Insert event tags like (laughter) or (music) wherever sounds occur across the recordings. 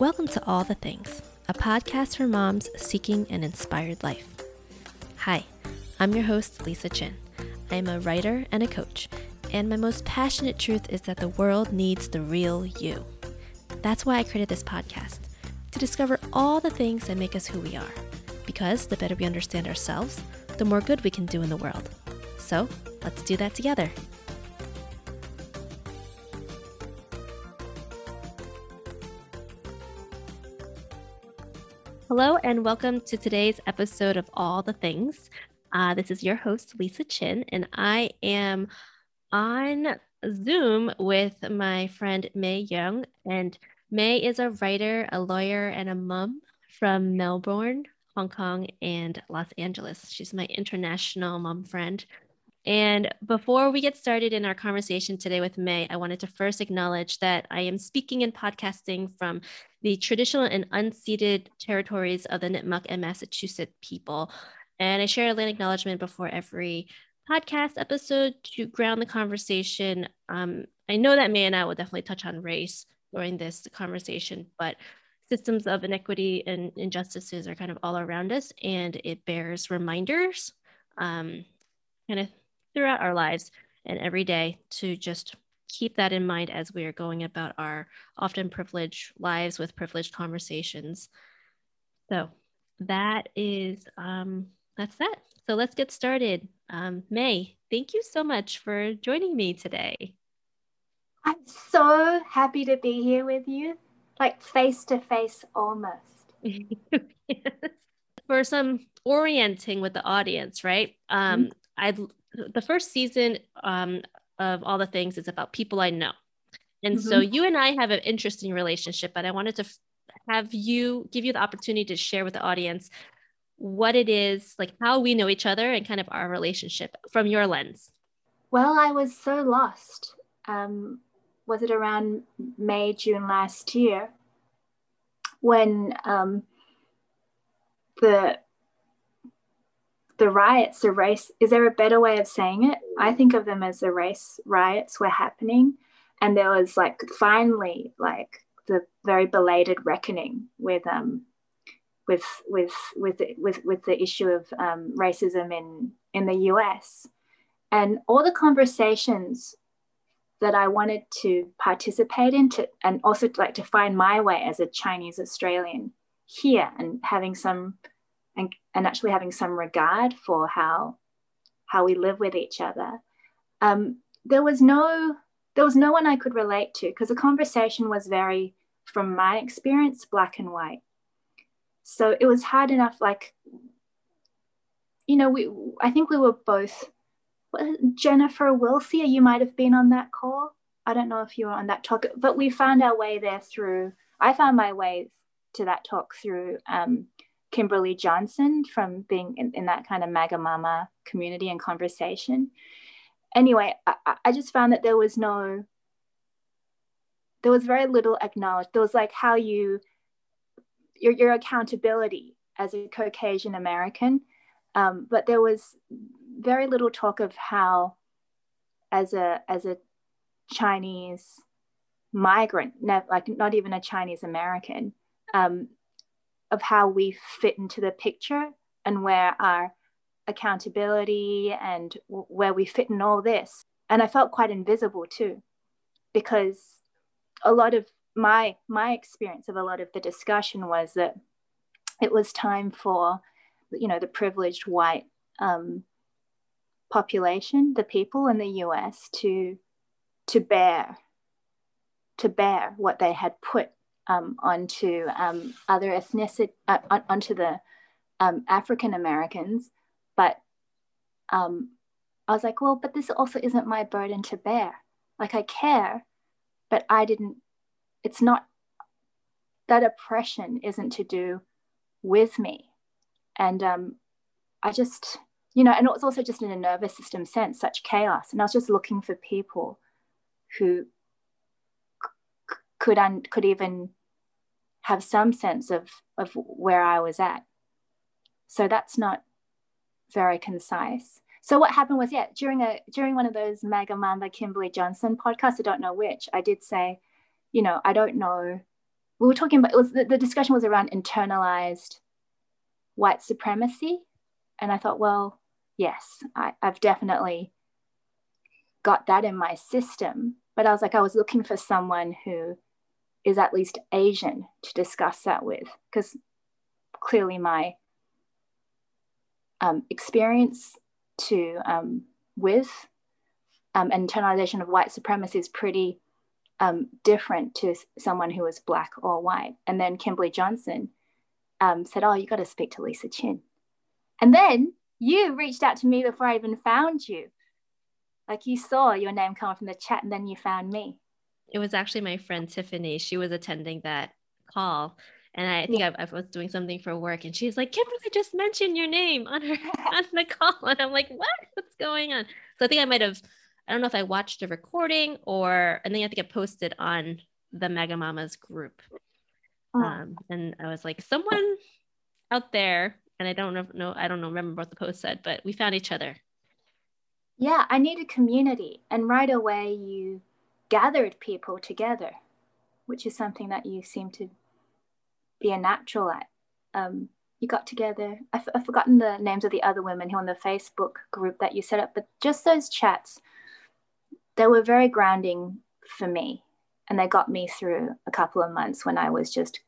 Welcome to All the Things, a podcast for moms seeking an inspired life. Hi, I'm your host, Lisa Chin. I am a writer and a coach, and my most passionate truth is that the world needs the real you. That's why I created this podcast to discover all the things that make us who we are. Because the better we understand ourselves, the more good we can do in the world. So let's do that together. Hello, and welcome to today's episode of All the Things. Uh, this is your host, Lisa Chin, and I am on Zoom with my friend May Yeung. And May is a writer, a lawyer, and a mom from Melbourne, Hong Kong, and Los Angeles. She's my international mom friend. And before we get started in our conversation today with May, I wanted to first acknowledge that I am speaking and podcasting from the traditional and unceded territories of the Nipmuc and Massachusetts people. And I share a land acknowledgement before every podcast episode to ground the conversation. Um, I know that May and I will definitely touch on race during this conversation, but systems of inequity and injustices are kind of all around us, and it bears reminders um, kind of throughout our lives and every day to just keep that in mind as we are going about our often privileged lives with privileged conversations. So that is um, that's that. So let's get started. Um, May, thank you so much for joining me today. I'm so happy to be here with you, like face to face almost. (laughs) yes. For some orienting with the audience, right? Um, mm-hmm. I the first season um, of all the things is about people I know. And mm-hmm. so you and I have an interesting relationship, but I wanted to f- have you give you the opportunity to share with the audience what it is, like how we know each other and kind of our relationship from your lens. Well, I was so lost. Um, was it around May, June last year when um, the the riots, the race, is there a better way of saying it? I think of them as the race riots were happening. And there was like finally like the very belated reckoning with um with with with with with the issue of um, racism in in the US, and all the conversations that I wanted to participate in to, and also to, like to find my way as a Chinese Australian here and having some and, and actually having some regard for how how we live with each other. Um, there was no there was no one i could relate to because the conversation was very from my experience black and white. So it was hard enough like you know we i think we were both jennifer wilsey you might have been on that call. I don't know if you were on that talk but we found our way there through i found my way to that talk through um, Kimberly Johnson from being in, in that kind of Magamama community and conversation. Anyway, I, I just found that there was no, there was very little acknowledged. There was like how you, your, your accountability as a Caucasian American, um, but there was very little talk of how, as a as a Chinese migrant, like not even a Chinese American, um, of how we fit into the picture and where our accountability and where we fit in all this. And I felt quite invisible too, because a lot of my my experience of a lot of the discussion was that it was time for you know the privileged white um, population, the people in the US to to bear to bear what they had put um, onto um, other ethnicity, uh, onto the um, African Americans. But um, I was like, well, but this also isn't my burden to bear. Like I care, but I didn't, it's not, that oppression isn't to do with me. And um, I just, you know, and it was also just in a nervous system sense, such chaos. And I was just looking for people who could un- could even have some sense of of where I was at. So that's not very concise. So what happened was, yeah, during a during one of those Magamama Kimberly Johnson podcasts, I don't know which, I did say, you know, I don't know we were talking about it was the, the discussion was around internalized white supremacy. And I thought, well, yes, I, I've definitely got that in my system. But I was like, I was looking for someone who is at least Asian to discuss that with, because clearly my um, experience to um, with um, internalization of white supremacy is pretty um, different to someone who is black or white. And then Kimberly Johnson um, said, "Oh, you got to speak to Lisa Chin," and then you reached out to me before I even found you. Like you saw your name come from the chat, and then you found me. It was actually my friend Tiffany. She was attending that call, and I think yeah. I, I, was doing something for work, and she's like, "Kimberly just mentioned your name on her (laughs) on the call," and I'm like, "What? What's going on?" So I think I might have. I don't know if I watched a recording or, and then I think I posted on the Magamamas group. Oh. Um, and I was like, someone out there, and I don't know, I don't know, remember what the post said, but we found each other. Yeah, I need a community. And right away, you gathered people together, which is something that you seem to be a natural at. Um, you got together. I've forgotten the names of the other women who on the Facebook group that you set up, but just those chats, they were very grounding for me and they got me through a couple of months when I was just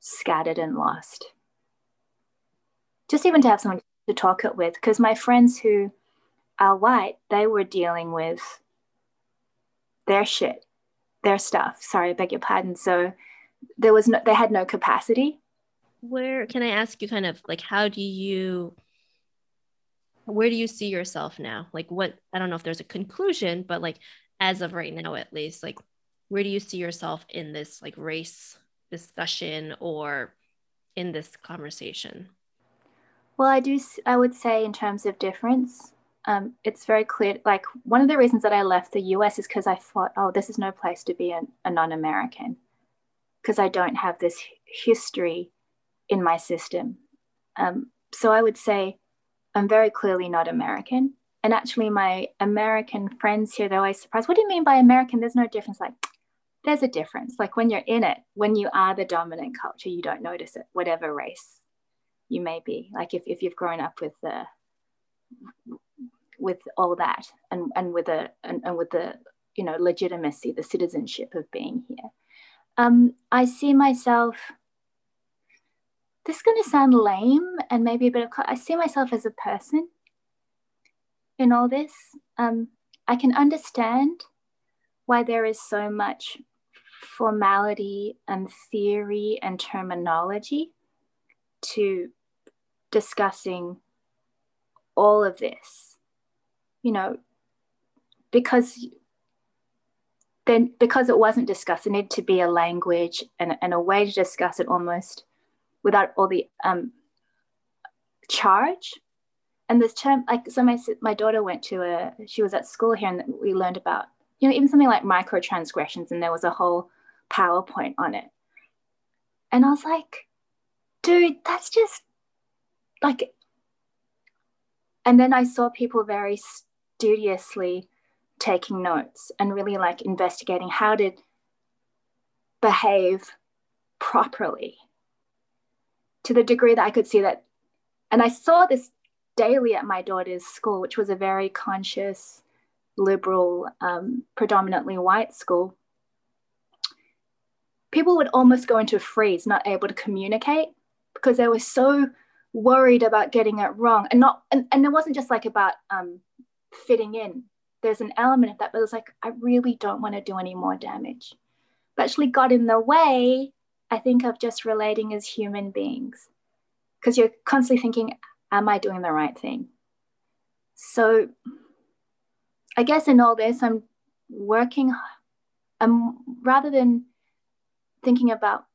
scattered and lost. Just even to have someone to talk it with, because my friends who are white, they were dealing with their shit, their stuff. Sorry, I beg your pardon. So there was no, they had no capacity. Where can I ask you kind of like, how do you, where do you see yourself now? Like, what, I don't know if there's a conclusion, but like, as of right now, at least, like, where do you see yourself in this like race discussion or in this conversation? Well, I do. I would say in terms of difference, um, it's very clear. Like one of the reasons that I left the U.S. is because I thought, oh, this is no place to be a, a non-American, because I don't have this history in my system. Um, so I would say I'm very clearly not American. And actually, my American friends here, they're always surprised. What do you mean by American? There's no difference. Like, there's a difference. Like when you're in it, when you are the dominant culture, you don't notice it, whatever race you may be. Like if, if you've grown up with the with all that and, and with a and, and with the you know legitimacy, the citizenship of being here. Um, I see myself this is going to sound lame and maybe a bit of I see myself as a person in all this. Um, I can understand why there is so much formality and theory and terminology to discussing all of this you know because then because it wasn't discussed it needed to be a language and, and a way to discuss it almost without all the um, charge and this term like so my, my daughter went to a she was at school here and we learned about you know even something like microtransgressions and there was a whole PowerPoint on it. And I was like, dude, that's just like, and then I saw people very studiously taking notes and really like investigating how to behave properly to the degree that I could see that. And I saw this daily at my daughter's school, which was a very conscious, liberal, um, predominantly white school people would almost go into a freeze, not able to communicate because they were so worried about getting it wrong. And not and, and it wasn't just like about um, fitting in. There's an element of that, but it's like, I really don't want to do any more damage. But actually got in the way, I think, of just relating as human beings. Because you're constantly thinking, am I doing the right thing? So I guess in all this, I'm working um, rather than thinking about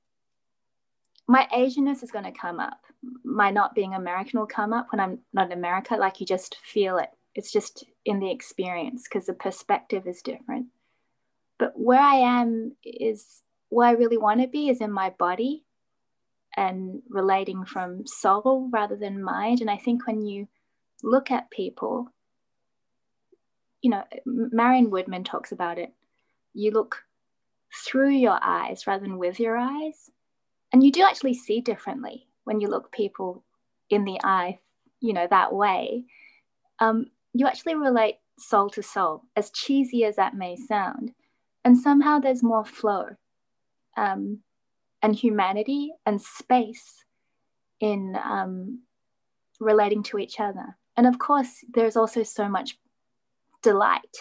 my Asianness is going to come up. My not being American will come up when I'm not in America. Like you just feel it. It's just in the experience because the perspective is different. But where I am is where I really want to be is in my body and relating from soul rather than mind. And I think when you look at people, you know, Marion Woodman talks about it. You look through your eyes rather than with your eyes. and you do actually see differently when you look people in the eye, you know, that way. Um, you actually relate soul to soul, as cheesy as that may sound. And somehow there's more flow um, and humanity and space in um, relating to each other. And of course, there's also so much delight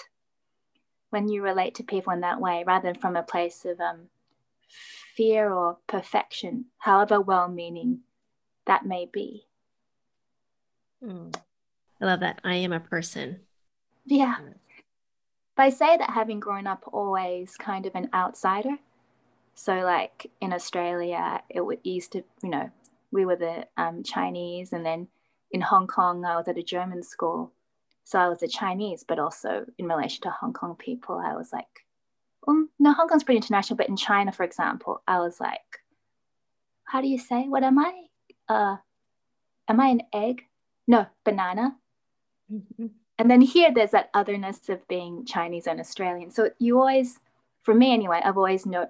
when you relate to people in that way rather than from a place of um, fear or perfection, however well meaning that may be. Mm. I love that. I am a person. Yeah. But I say that having grown up always kind of an outsider. So, like in Australia, it would used to, you know, we were the um, Chinese, and then in Hong Kong, I was at a German school. So I was a Chinese, but also in relation to Hong Kong people, I was like, um, no, Hong Kong's pretty international, but in China, for example, I was like, how do you say, what am I? Uh, am I an egg? No, banana. Mm-hmm. And then here, there's that otherness of being Chinese and Australian. So you always, for me anyway, I've always known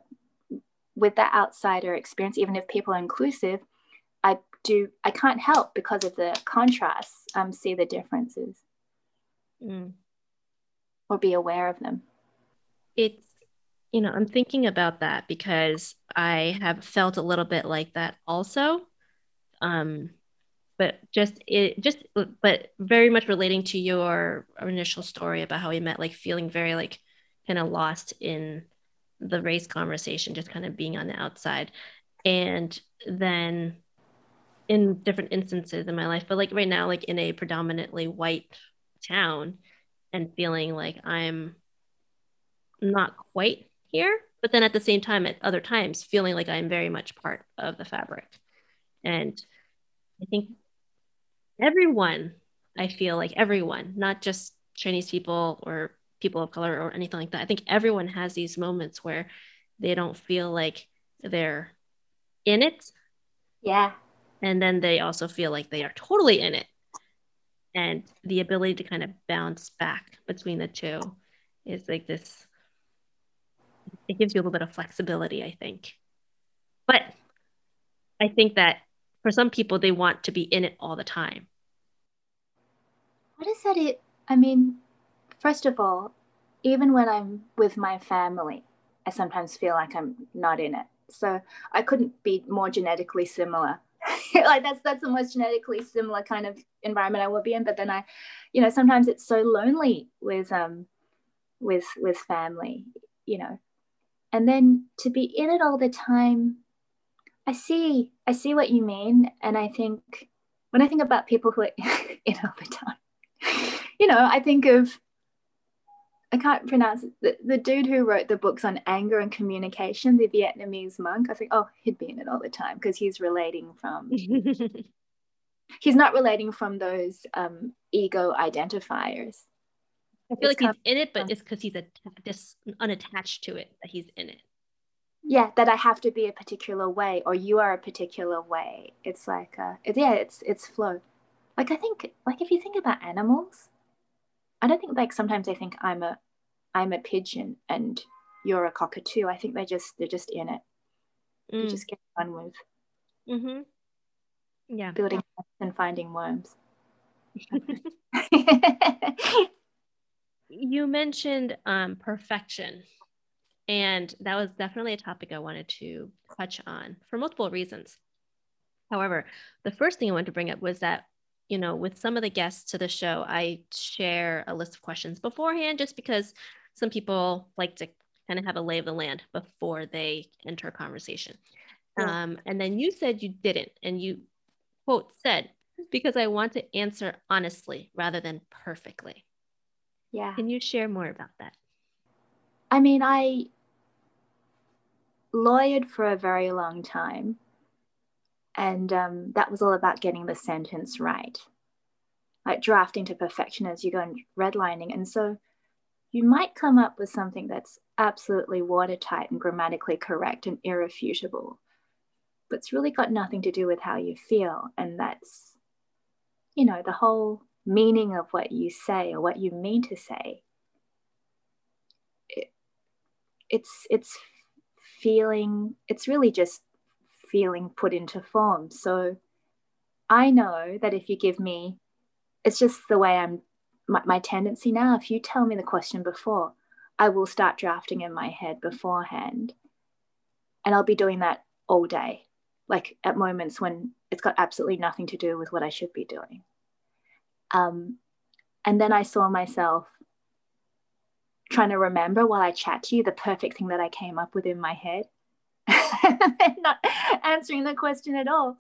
with that outsider experience, even if people are inclusive, I do I can't help because of the contrasts um, see the differences mm. or be aware of them. It's you know I'm thinking about that because I have felt a little bit like that also. Um, but just it just but very much relating to your initial story about how we met like feeling very like kind of lost in the race conversation just kind of being on the outside. And then in different instances in my life but like right now like in a predominantly white town and feeling like i'm not quite here but then at the same time at other times feeling like i'm very much part of the fabric. And i think everyone i feel like everyone not just chinese people or people of color or anything like that. I think everyone has these moments where they don't feel like they're in it. Yeah. And then they also feel like they are totally in it. And the ability to kind of bounce back between the two is like this it gives you a little bit of flexibility i think. But i think that for some people they want to be in it all the time what is that it i mean first of all even when i'm with my family i sometimes feel like i'm not in it so i couldn't be more genetically similar (laughs) like that's that's the most genetically similar kind of environment I will be in. But then I, you know, sometimes it's so lonely with um with with family, you know. And then to be in it all the time, I see I see what you mean. And I think when I think about people who are (laughs) in all the time, you know, I think of I can't pronounce it. The, the dude who wrote the books on anger and communication, the Vietnamese monk. I think, oh, he'd be in it all the time because he's relating from. (laughs) he's not relating from those um, ego identifiers. I feel it's like he's in it, but it's because he's a, just unattached to it that he's in it. Yeah, that I have to be a particular way, or you are a particular way. It's like, uh, it, yeah, it's it's flow. Like I think, like if you think about animals, I don't think like sometimes they think I'm a I'm a pigeon and you're a cockatoo. I think they're just they're just in it. Mm. They just get on with. Mm-hmm. Yeah. Building and finding worms. (laughs) you mentioned um, perfection, and that was definitely a topic I wanted to touch on for multiple reasons. However, the first thing I wanted to bring up was that you know, with some of the guests to the show, I share a list of questions beforehand just because some people like to kind of have a lay of the land before they enter a conversation. Yeah. Um, and then you said you didn't, and you quote said, because I want to answer honestly rather than perfectly. Yeah. Can you share more about that? I mean, I lawyered for a very long time and um, that was all about getting the sentence right, like drafting to perfection as you go and redlining. And so you might come up with something that's absolutely watertight and grammatically correct and irrefutable, but it's really got nothing to do with how you feel. And that's, you know, the whole meaning of what you say or what you mean to say. It, it's it's feeling it's really just feeling put into form. So I know that if you give me, it's just the way I'm, my, my tendency now. If you tell me the question before, I will start drafting in my head beforehand. And I'll be doing that all day, like at moments when it's got absolutely nothing to do with what I should be doing. Um, and then I saw myself trying to remember while I chat to you the perfect thing that I came up with in my head, and (laughs) not answering the question at all.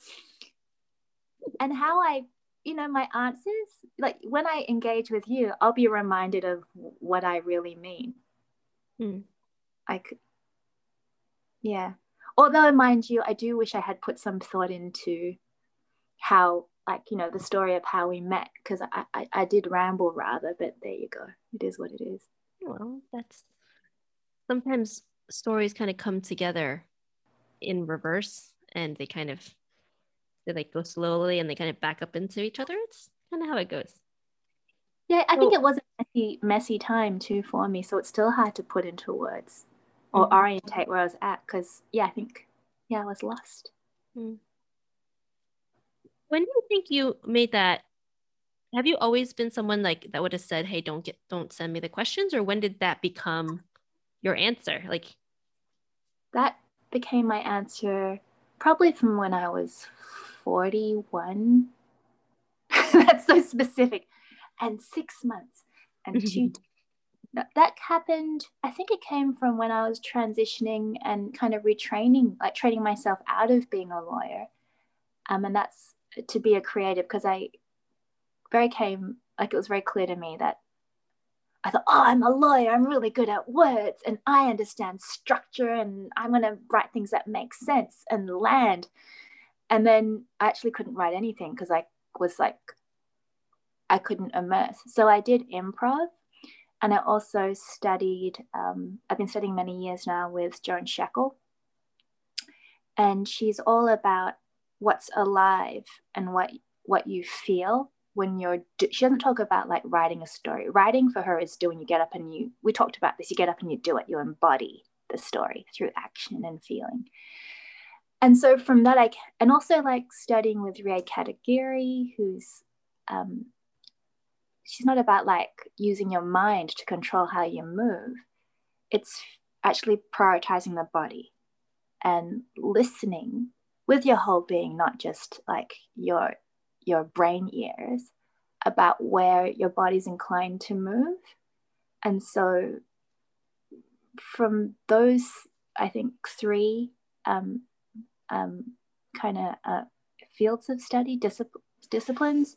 And how I, you know, my answers, like when I engage with you, I'll be reminded of what I really mean. Hmm. I could, yeah. Although, mind you, I do wish I had put some thought into how, like, you know, the story of how we met, because I, I, I did ramble rather, but there you go. It is what it is. Well, that's sometimes stories kind of come together in reverse and they kind of they like go slowly and they kind of back up into each other. It's kind of how it goes. Yeah, I think it was a messy, messy time too for me. So it's still hard to put into words or mm-hmm. orientate where I was at because, yeah, I think, yeah, I was lost. Mm. When do you think you made that? Have you always been someone like that would have said, "Hey, don't get, don't send me the questions," or when did that become your answer? Like that became my answer probably from when I was forty-one. (laughs) That's so specific and six months and two. that happened, I think it came from when I was transitioning and kind of retraining, like training myself out of being a lawyer. Um, and that's to be a creative because I very came, like it was very clear to me that I thought, oh, I'm a lawyer. I'm really good at words and I understand structure and I'm going to write things that make sense and land. And then I actually couldn't write anything because I was like I couldn't immerse. So I did improv and I also studied, um, I've been studying many years now with Joan Scheckel. And she's all about what's alive and what what you feel when you're she doesn't talk about like writing a story writing for her is doing you get up and you we talked about this you get up and you do it you embody the story through action and feeling and so from that i and also like studying with Rie Katagiri who's um, she's not about like using your mind to control how you move. It's actually prioritizing the body and listening with your whole being, not just like your your brain ears about where your body's inclined to move. And so from those, I think three um, um, kind of uh, fields of study, discipl- disciplines,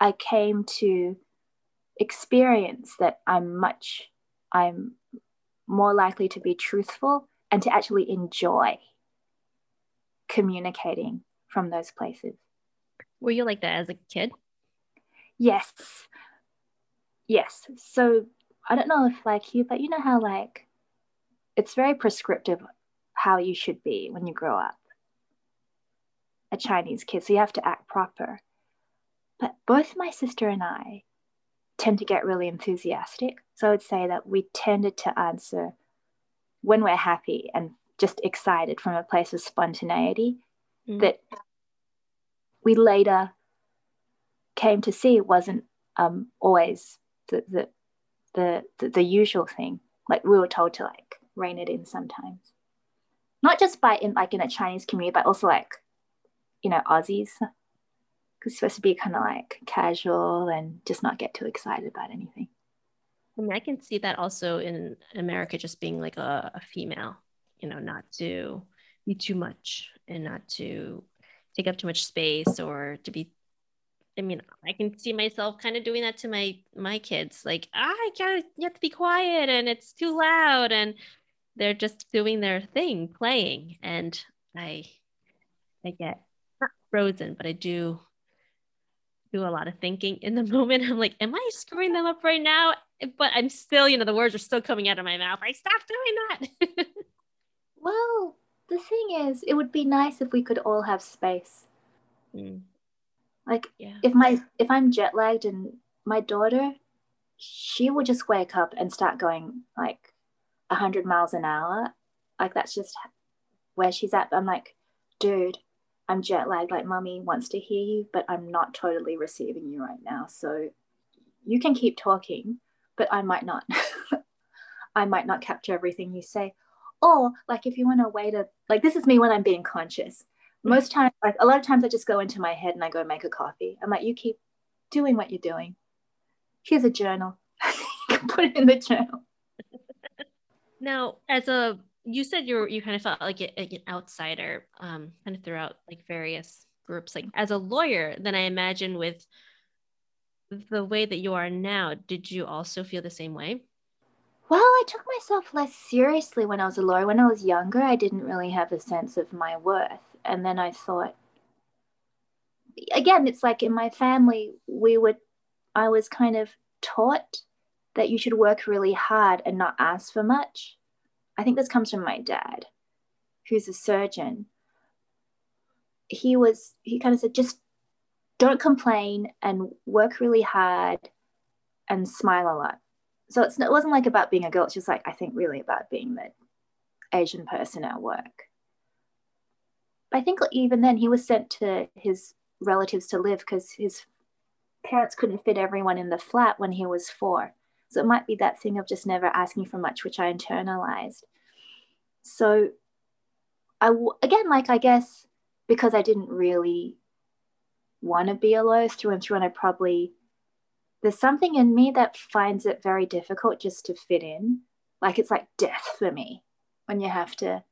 I came to experience that I'm much, I'm more likely to be truthful and to actually enjoy communicating from those places. Were you like that as a kid? Yes. Yes. So I don't know if like you, but you know how like it's very prescriptive how you should be when you grow up. A Chinese kid, so you have to act proper. But both my sister and I tend to get really enthusiastic. So I would say that we tended to answer when we're happy and just excited from a place of spontaneity mm. that we later came to see it wasn't um, always the, the, the, the, the usual thing. Like we were told to like rein it in sometimes. Not just by in like in a Chinese community, but also like, you know, Aussies because it's supposed to be kind of like casual and just not get too excited about anything. I mean, I can see that also in America, just being like a, a female, you know, not to be too much and not to take up too much space or to be I mean, I can see myself kind of doing that to my my kids. Like, ah, I gotta you have to be quiet and it's too loud and they're just doing their thing, playing. And I I get not frozen, but I do do a lot of thinking in the (laughs) moment. I'm like, am I screwing them up right now? But I'm still, you know, the words are still coming out of my mouth. I stop doing that. (laughs) well, the thing is, it would be nice if we could all have space. Mm. Like yeah. if my if I'm jet lagged and my daughter, she will just wake up and start going like hundred miles an hour. Like that's just where she's at. I'm like, dude, I'm jet lagged, like mommy wants to hear you, but I'm not totally receiving you right now. So you can keep talking, but I might not. (laughs) I might not capture everything you say. Or like if you want a way to like this is me when I'm being conscious. Most times, like a lot of times I just go into my head and I go make a coffee. I'm like, you keep doing what you're doing. Here's a journal. (laughs) you can put it in the journal. (laughs) Now, as a you said you were you kind of felt like, a, like an outsider, um, kind of throughout like various groups. Like as a lawyer, then I imagine with the way that you are now, did you also feel the same way? Well, I took myself less seriously when I was a lawyer. When I was younger, I didn't really have a sense of my worth. And then I thought, again, it's like in my family, we would, I was kind of taught that you should work really hard and not ask for much. I think this comes from my dad, who's a surgeon. He was, he kind of said, just don't complain and work really hard and smile a lot so it's, it wasn't like about being a girl it's just like i think really about being the asian person at work. I think even then he was sent to his relatives to live because his parents couldn't fit everyone in the flat when he was four. So it might be that thing of just never asking for much which i internalized. So i again like i guess because i didn't really want to be a lawyer through and through and i probably there's something in me that finds it very difficult just to fit in. Like it's like death for me when you have to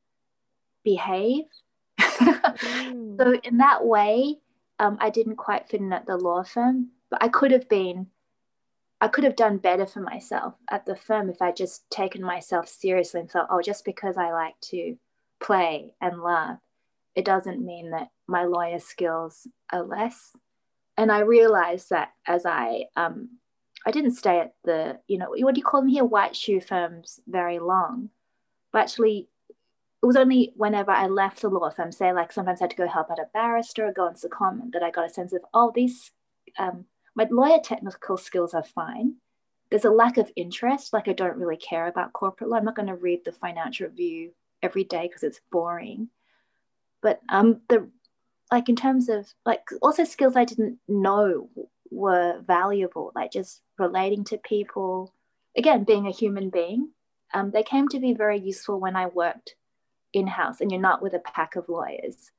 behave. (laughs) mm. So, in that way, um, I didn't quite fit in at the law firm, but I could have been, I could have done better for myself at the firm if I just taken myself seriously and thought, oh, just because I like to play and laugh, it doesn't mean that my lawyer skills are less and I realized that as I um, I didn't stay at the you know what do you call them here white shoe firms very long, but actually it was only whenever I left the law firm, say like sometimes I had to go help out a barrister or go on secondment, that I got a sense of oh these um, my lawyer technical skills are fine. There's a lack of interest, like I don't really care about corporate law. I'm not going to read the financial review every day because it's boring. But um, the like in terms of like also skills I didn't know were valuable, like just relating to people, again, being a human being. Um, they came to be very useful when I worked in house and you're not with a pack of lawyers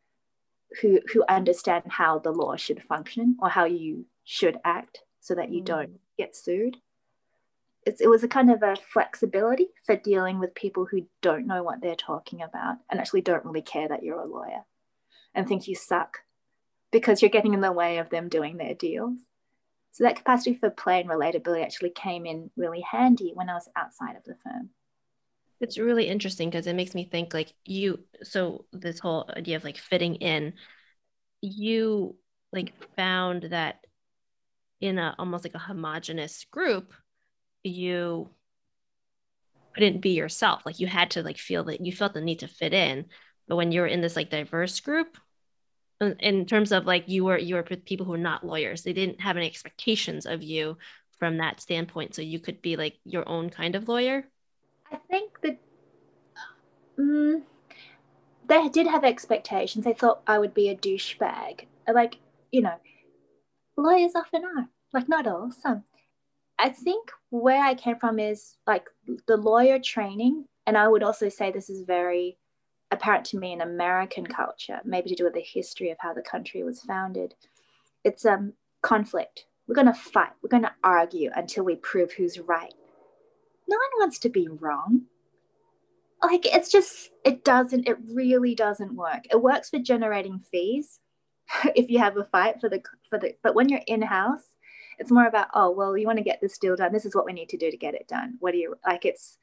who who understand how the law should function or how you should act so that you mm. don't get sued. It's, it was a kind of a flexibility for dealing with people who don't know what they're talking about and actually don't really care that you're a lawyer and think you suck because you're getting in the way of them doing their deals. So that capacity for play and relatability actually came in really handy when I was outside of the firm. It's really interesting because it makes me think like you so this whole idea of like fitting in you like found that in a almost like a homogenous group you couldn't be yourself like you had to like feel that you felt the need to fit in but when you were in this like diverse group in terms of like you were you were people who are not lawyers. They didn't have any expectations of you from that standpoint. So you could be like your own kind of lawyer? I think that um, they did have expectations. They thought i would be a douchebag. Like you know lawyers often are. Like not all some. I think where i came from is like the lawyer training. And i would also say this is very apparent to me in American culture, maybe to do with the history of how the country was founded. It's um, conflict. We're going to fight. We're going to argue until we prove who's right. No one wants to be wrong. Like it's just, it doesn't, it really doesn't work. It works for generating fees (laughs) if you have a fight for the, for the, but when you're in house, it's more about, oh, well, you want to get this deal done. This is what we need to do to get it done. What do you like? It's,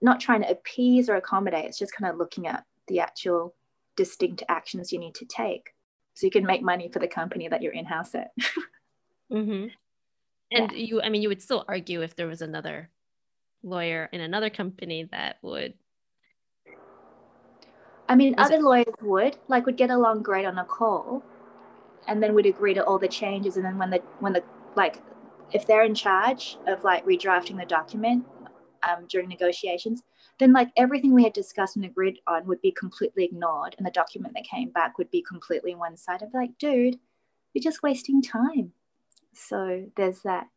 not trying to appease or accommodate it's just kind of looking at the actual distinct actions you need to take so you can make money for the company that you're in-house at (laughs) mm-hmm. and yeah. you i mean you would still argue if there was another lawyer in another company that would i mean other it- lawyers would like would get along great on a call and then we'd agree to all the changes and then when the when the like if they're in charge of like redrafting the document um, during negotiations, then like everything we had discussed and agreed on would be completely ignored and the document that came back would be completely one sided like dude you're just wasting time. So there's that.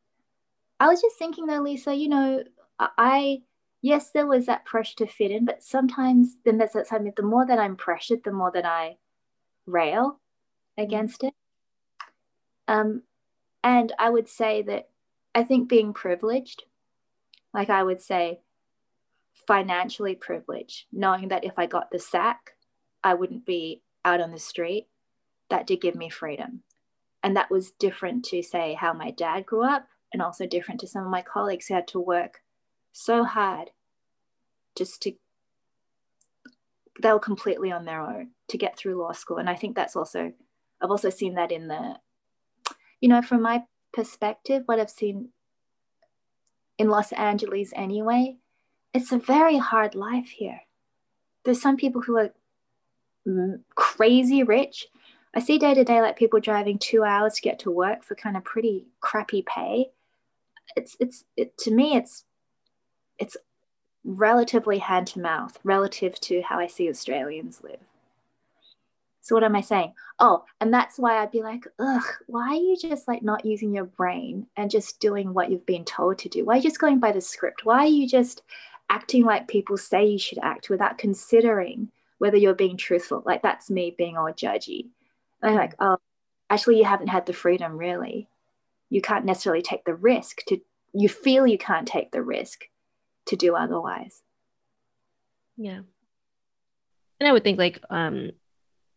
I was just thinking though lisa you know i yes there was that pressure to fit in but sometimes then there's that side the more that i'm pressured the more that i rail against it. Um, and i would say that i think being privileged like i would say financially privileged, knowing that if I got the sack, I wouldn't be out on the street. That did give me freedom. And that was different to, say, how my dad grew up, and also different to some of my colleagues who had to work so hard just to, they were completely on their own to get through law school. And I think that's also, I've also seen that in the, you know, from my perspective, what I've seen in Los Angeles anyway, it's a very hard life here. There's some people who are crazy rich. I see day to day like people driving two hours to get to work for kind of pretty crappy pay. It's it's it, to me it's it's relatively hand to mouth relative to how I see Australians live. So what am I saying? Oh, and that's why I'd be like, ugh, why are you just like not using your brain and just doing what you've been told to do? Why are you just going by the script? Why are you just acting like people say you should act without considering whether you're being truthful. Like that's me being all judgy. And I'm like, oh, actually, you haven't had the freedom really. You can't necessarily take the risk to, you feel you can't take the risk to do otherwise. Yeah. And I would think like um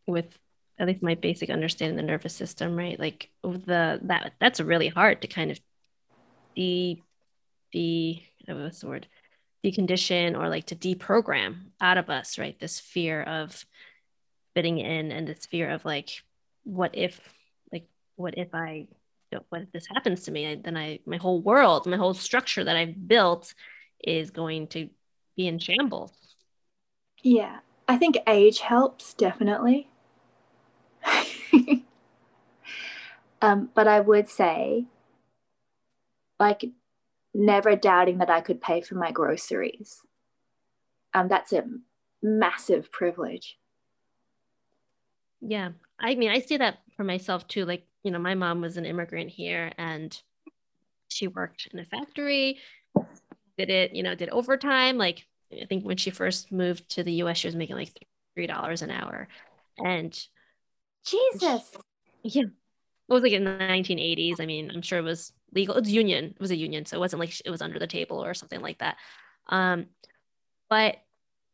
with at least my basic understanding of the nervous system, right? Like the that that's really hard to kind of be be oh, what's the word decondition or like to deprogram out of us, right? This fear of fitting in and this fear of like, what if, like, what if I, what if this happens to me? Then I, my whole world, my whole structure that I've built is going to be in shambles. Yeah, I think age helps definitely. (laughs) um, but I would say, like, never doubting that I could pay for my groceries. Um, that's a massive privilege. Yeah. I mean, I see that for myself too. Like, you know, my mom was an immigrant here and she worked in a factory, did it, you know, did overtime. Like, I think when she first moved to the US, she was making like $3 an hour. And Jesus. Yeah. It was like in the 1980s. I mean, I'm sure it was legal. It's union. It was a union, so it wasn't like it was under the table or something like that. Um, but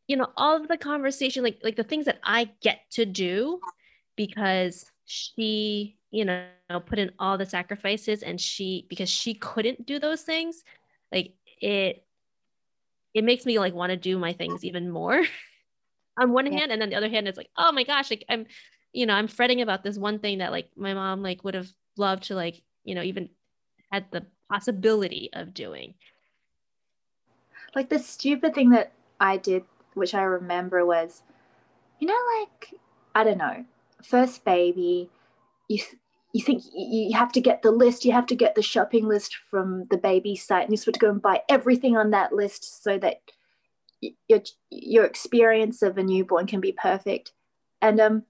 you know, all of the conversation, like like the things that I get to do, because she, you know, put in all the sacrifices, and she because she couldn't do those things, like it, it makes me like want to do my things even more. (laughs) on one yeah. hand, and then the other hand, it's like, oh my gosh, like I'm, you know, I'm fretting about this one thing that like my mom like would have loved to like, you know, even had the possibility of doing. Like the stupid thing that I did, which I remember was, you know, like, I don't know, first baby, you, you think you have to get the list, you have to get the shopping list from the baby site, and you're supposed to go and buy everything on that list so that your your experience of a newborn can be perfect. And um,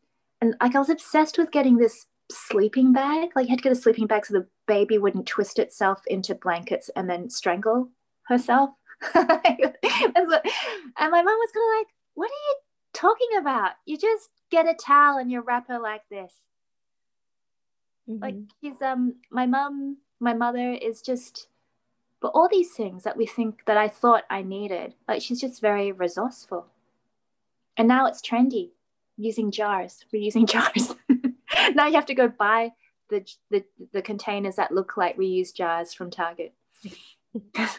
and like I was obsessed with getting this sleeping bag. Like you had to get a sleeping bag so the baby wouldn't twist itself into blankets and then strangle herself. (laughs) and my mom was kind of like, What are you talking about? You just get a towel and you wrap her like this. Mm-hmm. Like she's um my mom, my mother is just but all these things that we think that I thought I needed, like she's just very resourceful. And now it's trendy using jars, reusing (laughs) jars. (laughs) now you have to go buy the, the the containers that look like reused jars from Target. (laughs) that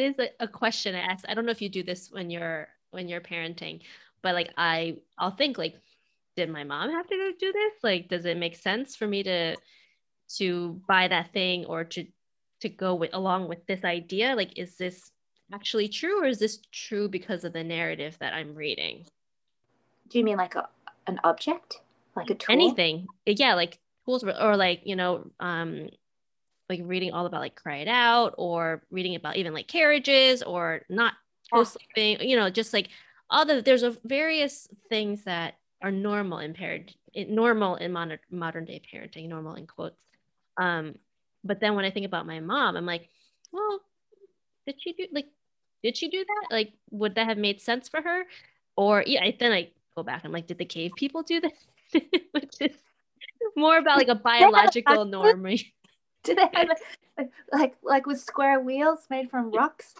is a, a question I ask. I don't know if you do this when you're when you're parenting, but like I I'll think like, did my mom have to do this? Like, does it make sense for me to to buy that thing or to to go with along with this idea? Like, is this actually true or is this true because of the narrative that I'm reading? Do you mean like a, an object? like a tool anything yeah like tools or like you know um like reading all about like cry it out or reading about even like carriages or not co-sleeping, you know, just like all the there's a various things that are normal in parent normal in modern modern day parenting, normal in quotes. Um, but then when I think about my mom, I'm like, well, did she do like did she do that? Like, would that have made sense for her? Or yeah, then I go back. I'm like, did the cave people do this? (laughs) Which is more about like a biological norm. (laughs) Do they have like, like like with square wheels made from rocks?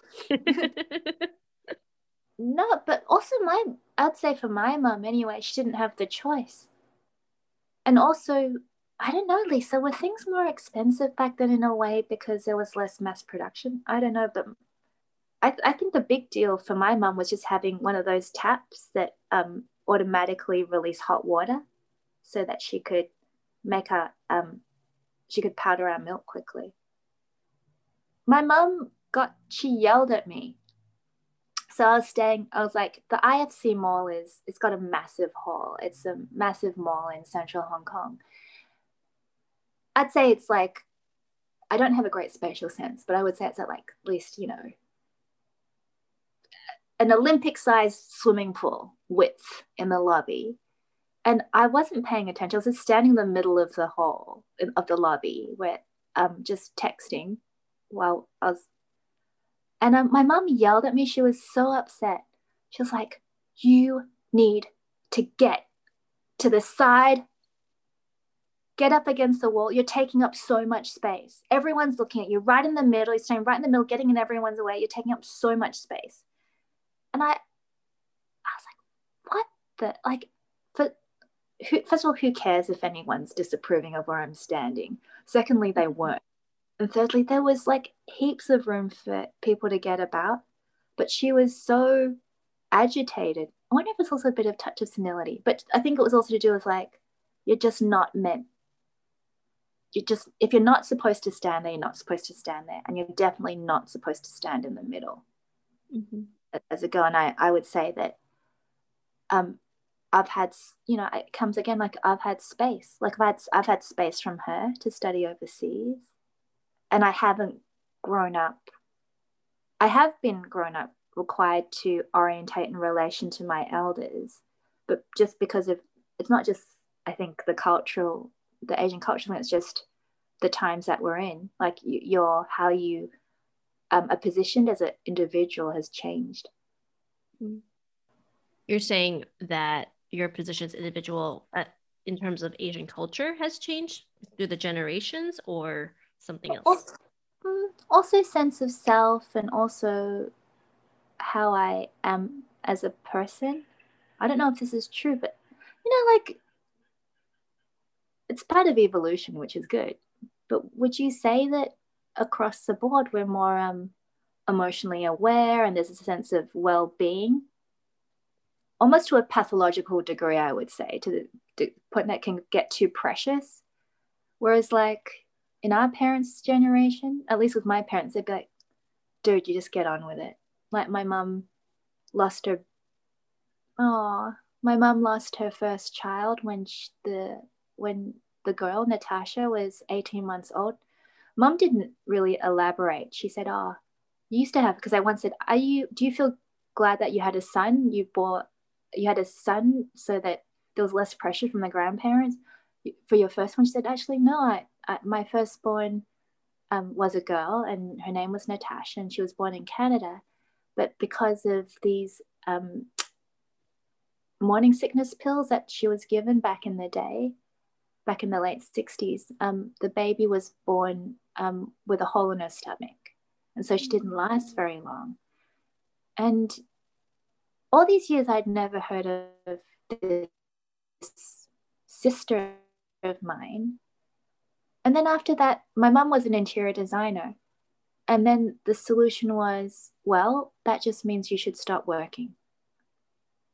no, but also my I'd say for my mom anyway, she didn't have the choice. And also, I don't know, Lisa, were things more expensive back then in a way because there was less mass production? I don't know, but I, I think the big deal for my mum was just having one of those taps that um, automatically release hot water so that she could make her um, she could powder our milk quickly. My mum got she yelled at me. So I was staying, I was like, the IFC mall is it's got a massive hall. It's a massive mall in central Hong Kong. I'd say it's like I don't have a great spatial sense, but I would say it's at like least, you know, an Olympic sized swimming pool width in the lobby. And I wasn't paying attention. I was just standing in the middle of the hall of the lobby where i um, just texting while I was and um, my mom yelled at me. She was so upset. She was like, You need to get to the side, get up against the wall. You're taking up so much space. Everyone's looking at you right in the middle. You're staying right in the middle, getting in everyone's way. You're taking up so much space. And I, I was like, what the, like, for, who, first of all, who cares if anyone's disapproving of where I'm standing? Secondly, they weren't. And thirdly, there was like heaps of room for people to get about, but she was so agitated. I wonder if it's also a bit of touch of senility, but I think it was also to do with like, you're just not meant. You just, if you're not supposed to stand there, you're not supposed to stand there. And you're definitely not supposed to stand in the middle. Mm-hmm as a girl, and I, I would say that um, I've had, you know, it comes again like I've had space, like I've had, I've had space from her to study overseas, and I haven't grown up. I have been grown up required to orientate in relation to my elders, but just because of it's not just I think the cultural, the Asian culture, it's just the times that we're in. Like you, your how you um, a positioned as an individual has changed. Mm-hmm. You're saying that your position as individual uh, in terms of Asian culture has changed through the generations or something else? Also, mm, also sense of self and also how I am as a person. I don't know if this is true, but you know, like it's part of evolution, which is good. But would you say that across the board, we're more um, emotionally aware and there's a sense of well being, almost to a pathological degree, I would say, to the point that can get too precious. Whereas, like in our parents' generation, at least with my parents, they'd be like, dude, you just get on with it. Like my mum lost her, oh, my mum lost her first child when she, the when the girl Natasha was 18 months old Mum didn't really elaborate. She said, "Oh, you used to have." Because I once said, "Are you? Do you feel glad that you had a son? You bought, you had a son so that there was less pressure from the grandparents for your first one." She said, "Actually, no. I, I, my firstborn um, was a girl, and her name was Natasha, and she was born in Canada. But because of these um, morning sickness pills that she was given back in the day." Back in the late 60s, um, the baby was born um, with a hole in her stomach. And so she didn't last very long. And all these years, I'd never heard of this sister of mine. And then after that, my mum was an interior designer. And then the solution was, well, that just means you should stop working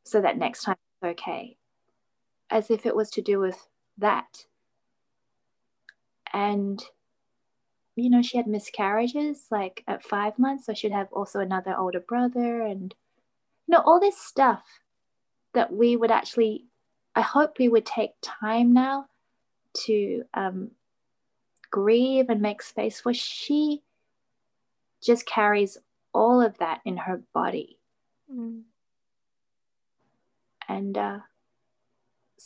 so that next time it's okay. As if it was to do with that. And, you know, she had miscarriages like at five months. So she'd have also another older brother and, you know, all this stuff that we would actually, I hope we would take time now to um, grieve and make space for, she just carries all of that in her body. Mm. And uh,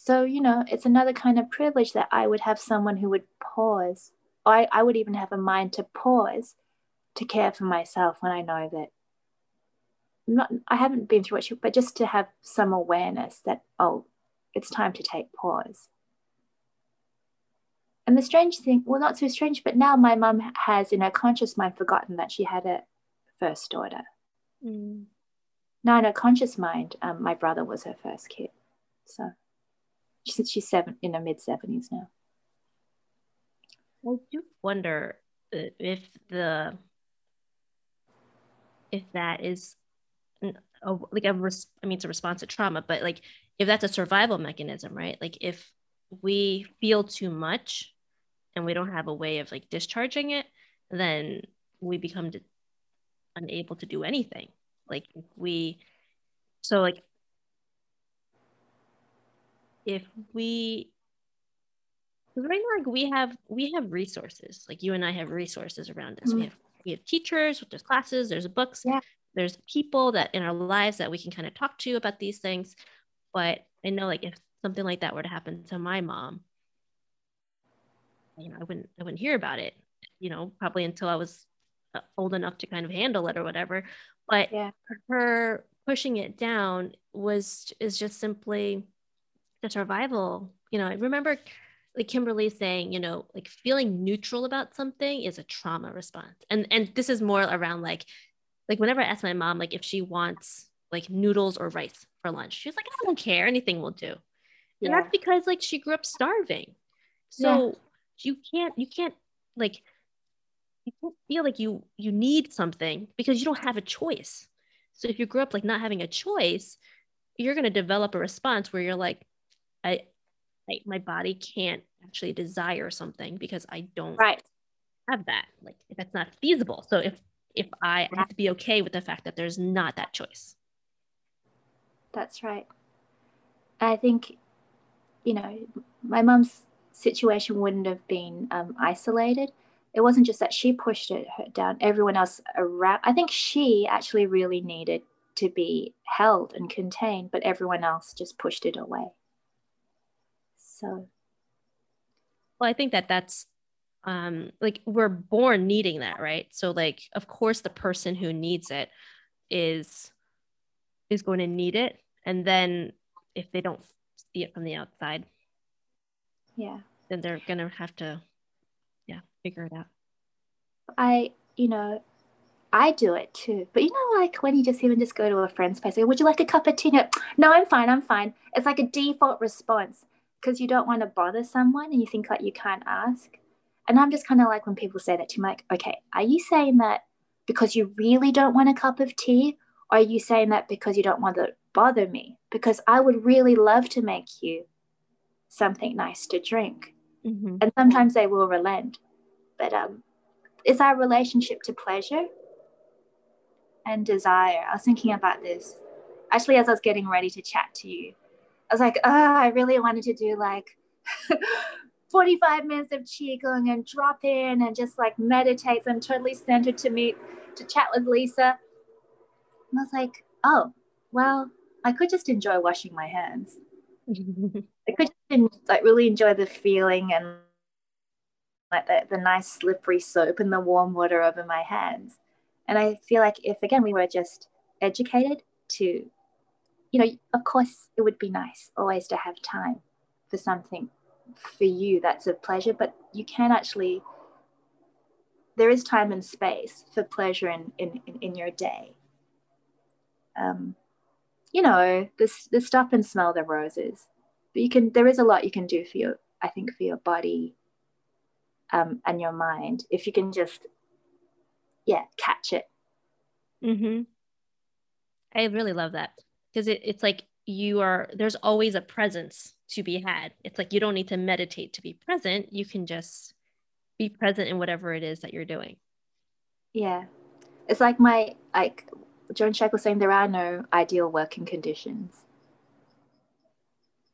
so, you know, it's another kind of privilege that I would have someone who would pause. I, I would even have a mind to pause to care for myself when I know that not I haven't been through what it, but just to have some awareness that, oh, it's time to take pause. And the strange thing, well, not so strange, but now my mum has in her conscious mind forgotten that she had a first daughter. Mm. Now in her conscious mind, um, my brother was her first kid. So she's, she's seven in her mid 70s now. I do wonder uh, if the if that is a, like a res- I mean it's a response to trauma, but like if that's a survival mechanism, right? Like if we feel too much and we don't have a way of like discharging it, then we become unable to do anything. Like if we, so like if we right now like we have we have resources like you and i have resources around us mm-hmm. we have we have teachers there's classes there's books yeah. there's people that in our lives that we can kind of talk to about these things but i know like if something like that were to happen to my mom you know, I wouldn't I wouldn't hear about it, you know, probably until I was uh, old enough to kind of handle it or whatever. But yeah. her pushing it down was is just simply the survival. You know, I remember like Kimberly saying, you know, like feeling neutral about something is a trauma response. And and this is more around like like whenever I ask my mom like if she wants like noodles or rice for lunch, she's like, I don't care, anything will do. And that's because like she grew up starving. So yeah you can't you can't like you can't feel like you you need something because you don't have a choice so if you grew up like not having a choice you're going to develop a response where you're like I, I my body can't actually desire something because i don't right. have that like if that's not feasible so if if I have to be okay with the fact that there's not that choice that's right i think you know my mom's situation wouldn't have been um, isolated. It wasn't just that she pushed it down, everyone else around. I think she actually really needed to be held and contained, but everyone else just pushed it away. So, well, I think that that's um, like we're born needing that, right? So, like, of course, the person who needs it is is going to need it, and then if they don't see it from the outside, yeah then they're gonna have to yeah figure it out i you know I do it too. But you know, like when you just even just go to a friend's place, would you like a cup of tea? No, I'm fine, I'm fine. It's like a default response because you don't want to bother someone and you think like you can't ask. And I'm just kind of like when people say that to me, like, okay, are you saying that because you really don't want a cup of tea? Or are you saying that because you don't want to bother me? Because I would really love to make you something nice to drink. Mm-hmm. And sometimes they will relent. But um, is our relationship to pleasure and desire? I was thinking about this actually as I was getting ready to chat to you. I was like, oh, I really wanted to do like (laughs) 45 minutes of Qigong and drop in and just like meditate. So I'm totally centered to meet, to chat with Lisa. And I was like, oh, well, I could just enjoy washing my hands. (laughs) I could like really enjoy the feeling and like the, the nice slippery soap and the warm water over my hands. And I feel like if again we were just educated to, you know, of course it would be nice always to have time for something for you that's a pleasure, but you can actually there is time and space for pleasure in in, in, your day. Um, you know, this the stop and smell the roses. But you can there is a lot you can do for your I think for your body um, and your mind if you can just yeah catch it. Mm-hmm. I really love that because it, it's like you are there's always a presence to be had. It's like you don't need to meditate to be present. You can just be present in whatever it is that you're doing. Yeah. It's like my like Joan Scheckel was saying there are no ideal working conditions.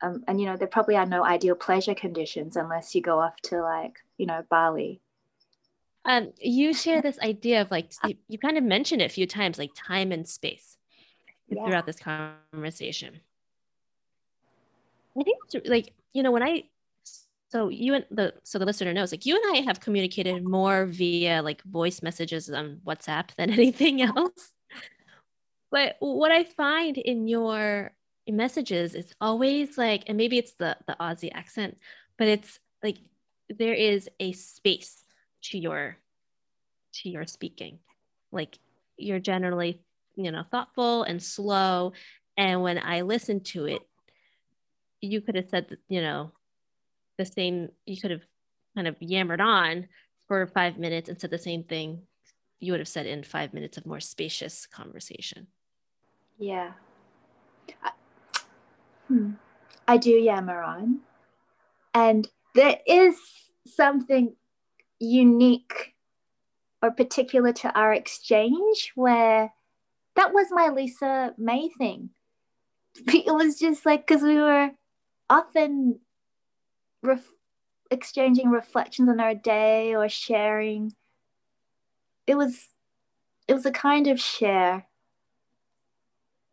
Um, and you know there probably are no ideal pleasure conditions unless you go off to like you know Bali. Um, you share this idea of like you, you kind of mentioned it a few times, like time and space yeah. throughout this conversation. I think like you know when I so you and the so the listener knows like you and I have communicated more via like voice messages on WhatsApp than (laughs) anything else. But what I find in your messages it's always like, and maybe it's the the Aussie accent, but it's like there is a space to your to your speaking. Like you're generally, you know, thoughtful and slow. And when I listened to it, you could have said, you know, the same, you could have kind of yammered on for five minutes and said the same thing you would have said in five minutes of more spacious conversation. Yeah. I, hmm. I do yammer on. And there is something unique or particular to our exchange where that was my Lisa May thing. (laughs) It was just like, because we were often ref- exchanging reflections on our day or sharing. It was it was a kind of share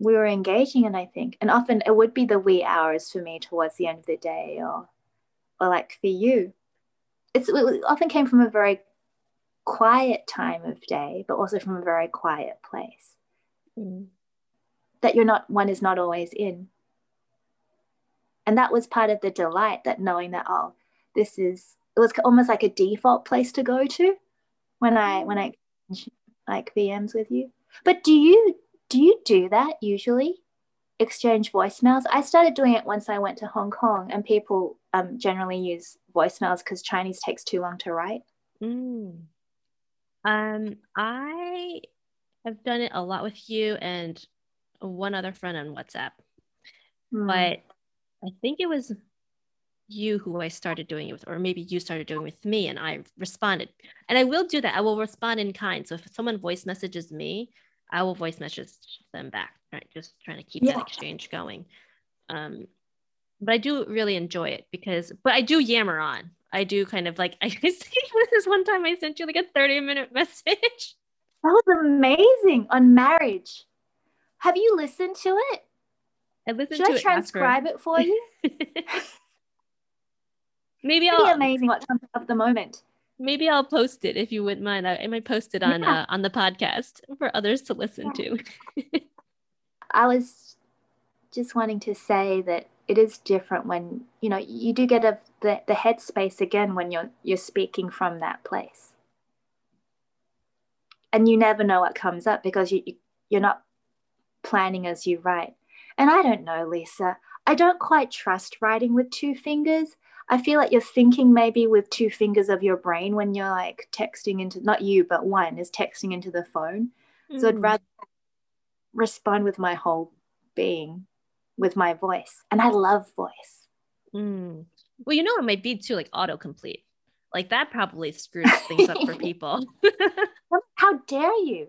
we were engaging in i think. And often it would be the wee hours for me towards the end of the day or or like for you. It's, it often came from a very quiet time of day but also from a very quiet place mm. that you're not one is not always in and that was part of the delight that knowing that oh this is it was almost like a default place to go to when i when i like vms with you but do you do you do that usually exchange voicemails i started doing it once i went to hong kong and people um, generally use voicemails because chinese takes too long to write mm. um i have done it a lot with you and one other friend on whatsapp mm. but I think it was you who I started doing it with, or maybe you started doing with me, and I responded. And I will do that. I will respond in kind. So if someone voice messages me, I will voice message them back. Right, just trying to keep yeah. that exchange going. Um, but I do really enjoy it because, but I do yammer on. I do kind of like (laughs) I see this one time I sent you like a 30 minute message. That was amazing on marriage. Have you listened to it? I listened Should to I it transcribe after. it for you? (laughs) Maybe I'll be amazing what comes up the moment. Maybe I'll post it if you wouldn't mind. I, I might post it on yeah. uh, on the podcast for others to listen yeah. to. (laughs) I was just wanting to say that it is different when you know you do get a the, the headspace again when you're you're speaking from that place and you never know what comes up because you you're not planning as you write and I don't know, Lisa, I don't quite trust writing with two fingers. I feel like you're thinking maybe with two fingers of your brain when you're like texting into, not you, but one is texting into the phone. Mm. So I'd mm. rather respond with my whole being, with my voice. And I love voice. Mm. Well, you know, it might be too like autocomplete. Like that probably screws things up for (laughs) people. How dare you?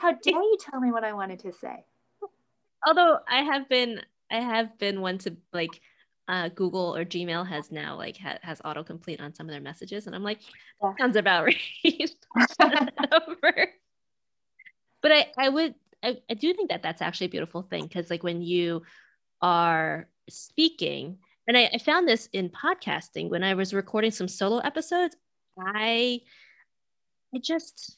How (laughs) dare you tell me what I wanted to say? although I have been I have been one to like uh, Google or Gmail has now like ha- has autocomplete on some of their messages, and I'm like, that sounds about (laughs) right. over. But I I would I, I do think that that's actually a beautiful thing because like when you are speaking, and I, I found this in podcasting when I was recording some solo episodes, I I just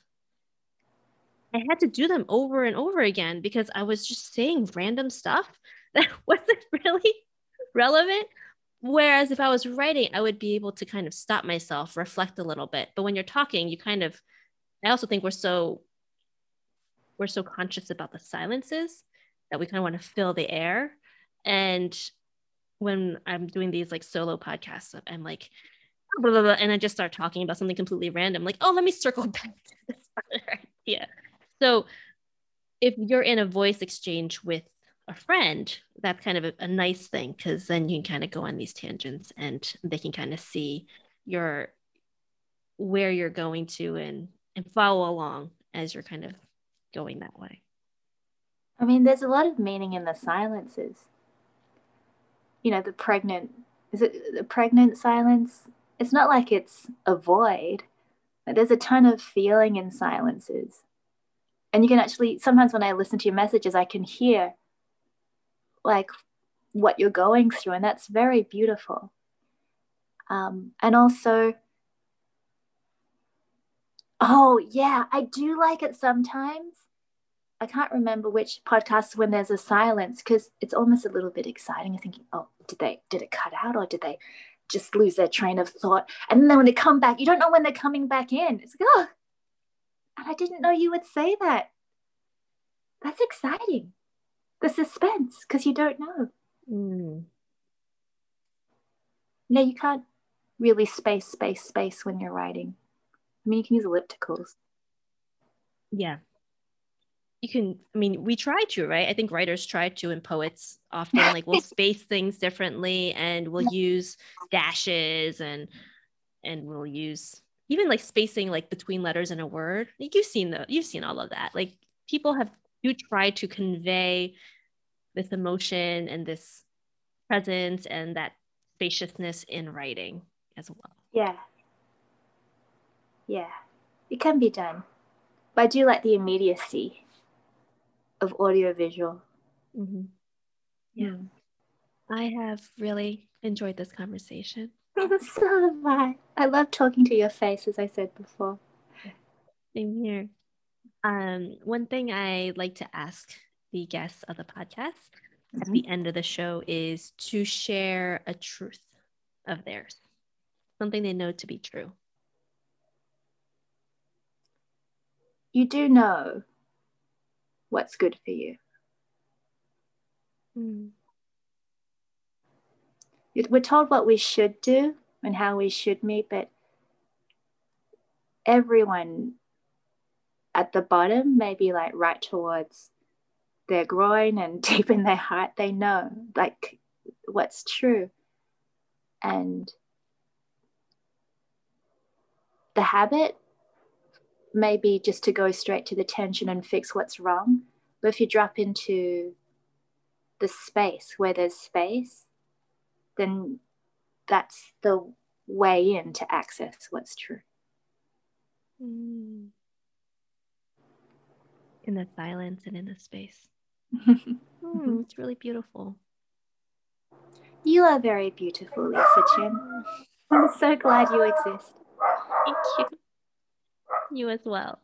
I had to do them over and over again because I was just saying random stuff (laughs) that wasn't (laughs) really relevant. Whereas if I was writing, I would be able to kind of stop myself, reflect a little bit. But when you're talking, you kind of, I also think we're so, we're so conscious about the silences that we kind of want to fill the air. And when I'm doing these like solo podcasts, I'm like, blah, blah, blah, and I just start talking about something completely random, like, oh, let me circle (laughs) back to this other idea. So if you're in a voice exchange with a friend, that's kind of a, a nice thing because then you can kind of go on these tangents and they can kind of see your where you're going to and and follow along as you're kind of going that way. I mean, there's a lot of meaning in the silences. You know, the pregnant, is it the pregnant silence? It's not like it's a void. Like there's a ton of feeling in silences. And you can actually, sometimes when I listen to your messages, I can hear like what you're going through. And that's very beautiful. Um, and also, oh, yeah, I do like it sometimes I can't remember which podcast when there's a silence because it's almost a little bit exciting. You're thinking, oh, did they did it cut out or did they just lose their train of thought? And then when they come back, you don't know when they're coming back in. It's like, oh, and I didn't know you would say that. That's exciting. The suspense, because you don't know. Mm. No, you can't really space, space, space when you're writing. I mean, you can use ellipticals. Yeah, you can i mean we try to right? I think writers try to and poets often like we'll (laughs) space things differently and we'll use dashes and and we'll use even like spacing like between letters in a word. Like you've seen the you've seen all of that. Like people have do try to convey this emotion and this presence and that spaciousness in writing as well. Yeah. Yeah. It can be done. But i do like the immediacy of audiovisual. Mm-hmm. Yeah. I have really enjoyed this conversation. (laughs) so have I. I love talking to your face, as I said before. Same here. Um, one thing I like to ask the guests of the podcast mm-hmm. at the mm-hmm. end of the show is to share a truth of theirs, something they know to be true. You do know what's good for you. Mm. We're told what we should do and how we should meet, but everyone at the bottom, maybe like right towards their groin and (laughs) deep in their heart, they know like what's true. And the habit maybe just to go straight to the tension and fix what's wrong. But if you drop into the space where there's space, then that's the way in to access what's true. Mm. In the silence and in the space. (laughs) mm, it's really beautiful. You are very beautiful, Lisa Chin. I'm so glad you exist. Thank you. You as well.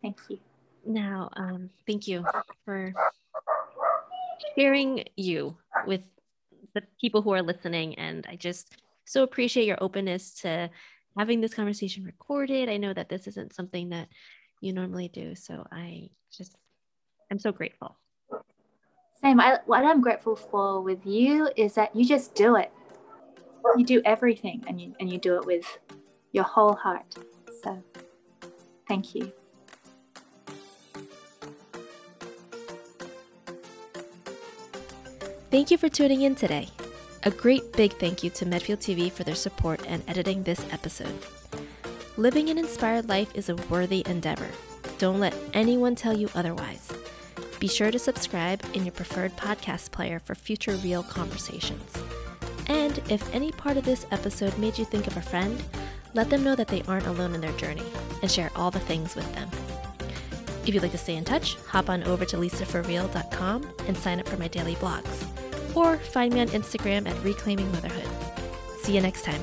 thank you. Now, um, thank you for sharing you with the people who are listening. And I just so appreciate your openness to having this conversation recorded. I know that this isn't something that you normally do. So I just, I'm so grateful. Same. I, what I'm grateful for with you is that you just do it. You do everything and you, and you do it with your whole heart. So, thank you. Thank you for tuning in today. A great big thank you to Medfield TV for their support and editing this episode. Living an inspired life is a worthy endeavor. Don't let anyone tell you otherwise. Be sure to subscribe in your preferred podcast player for future real conversations. And if any part of this episode made you think of a friend, let them know that they aren't alone in their journey and share all the things with them. If you'd like to stay in touch, hop on over to lisaforreal.com and sign up for my daily blogs. Or find me on Instagram at Reclaiming Motherhood. See you next time.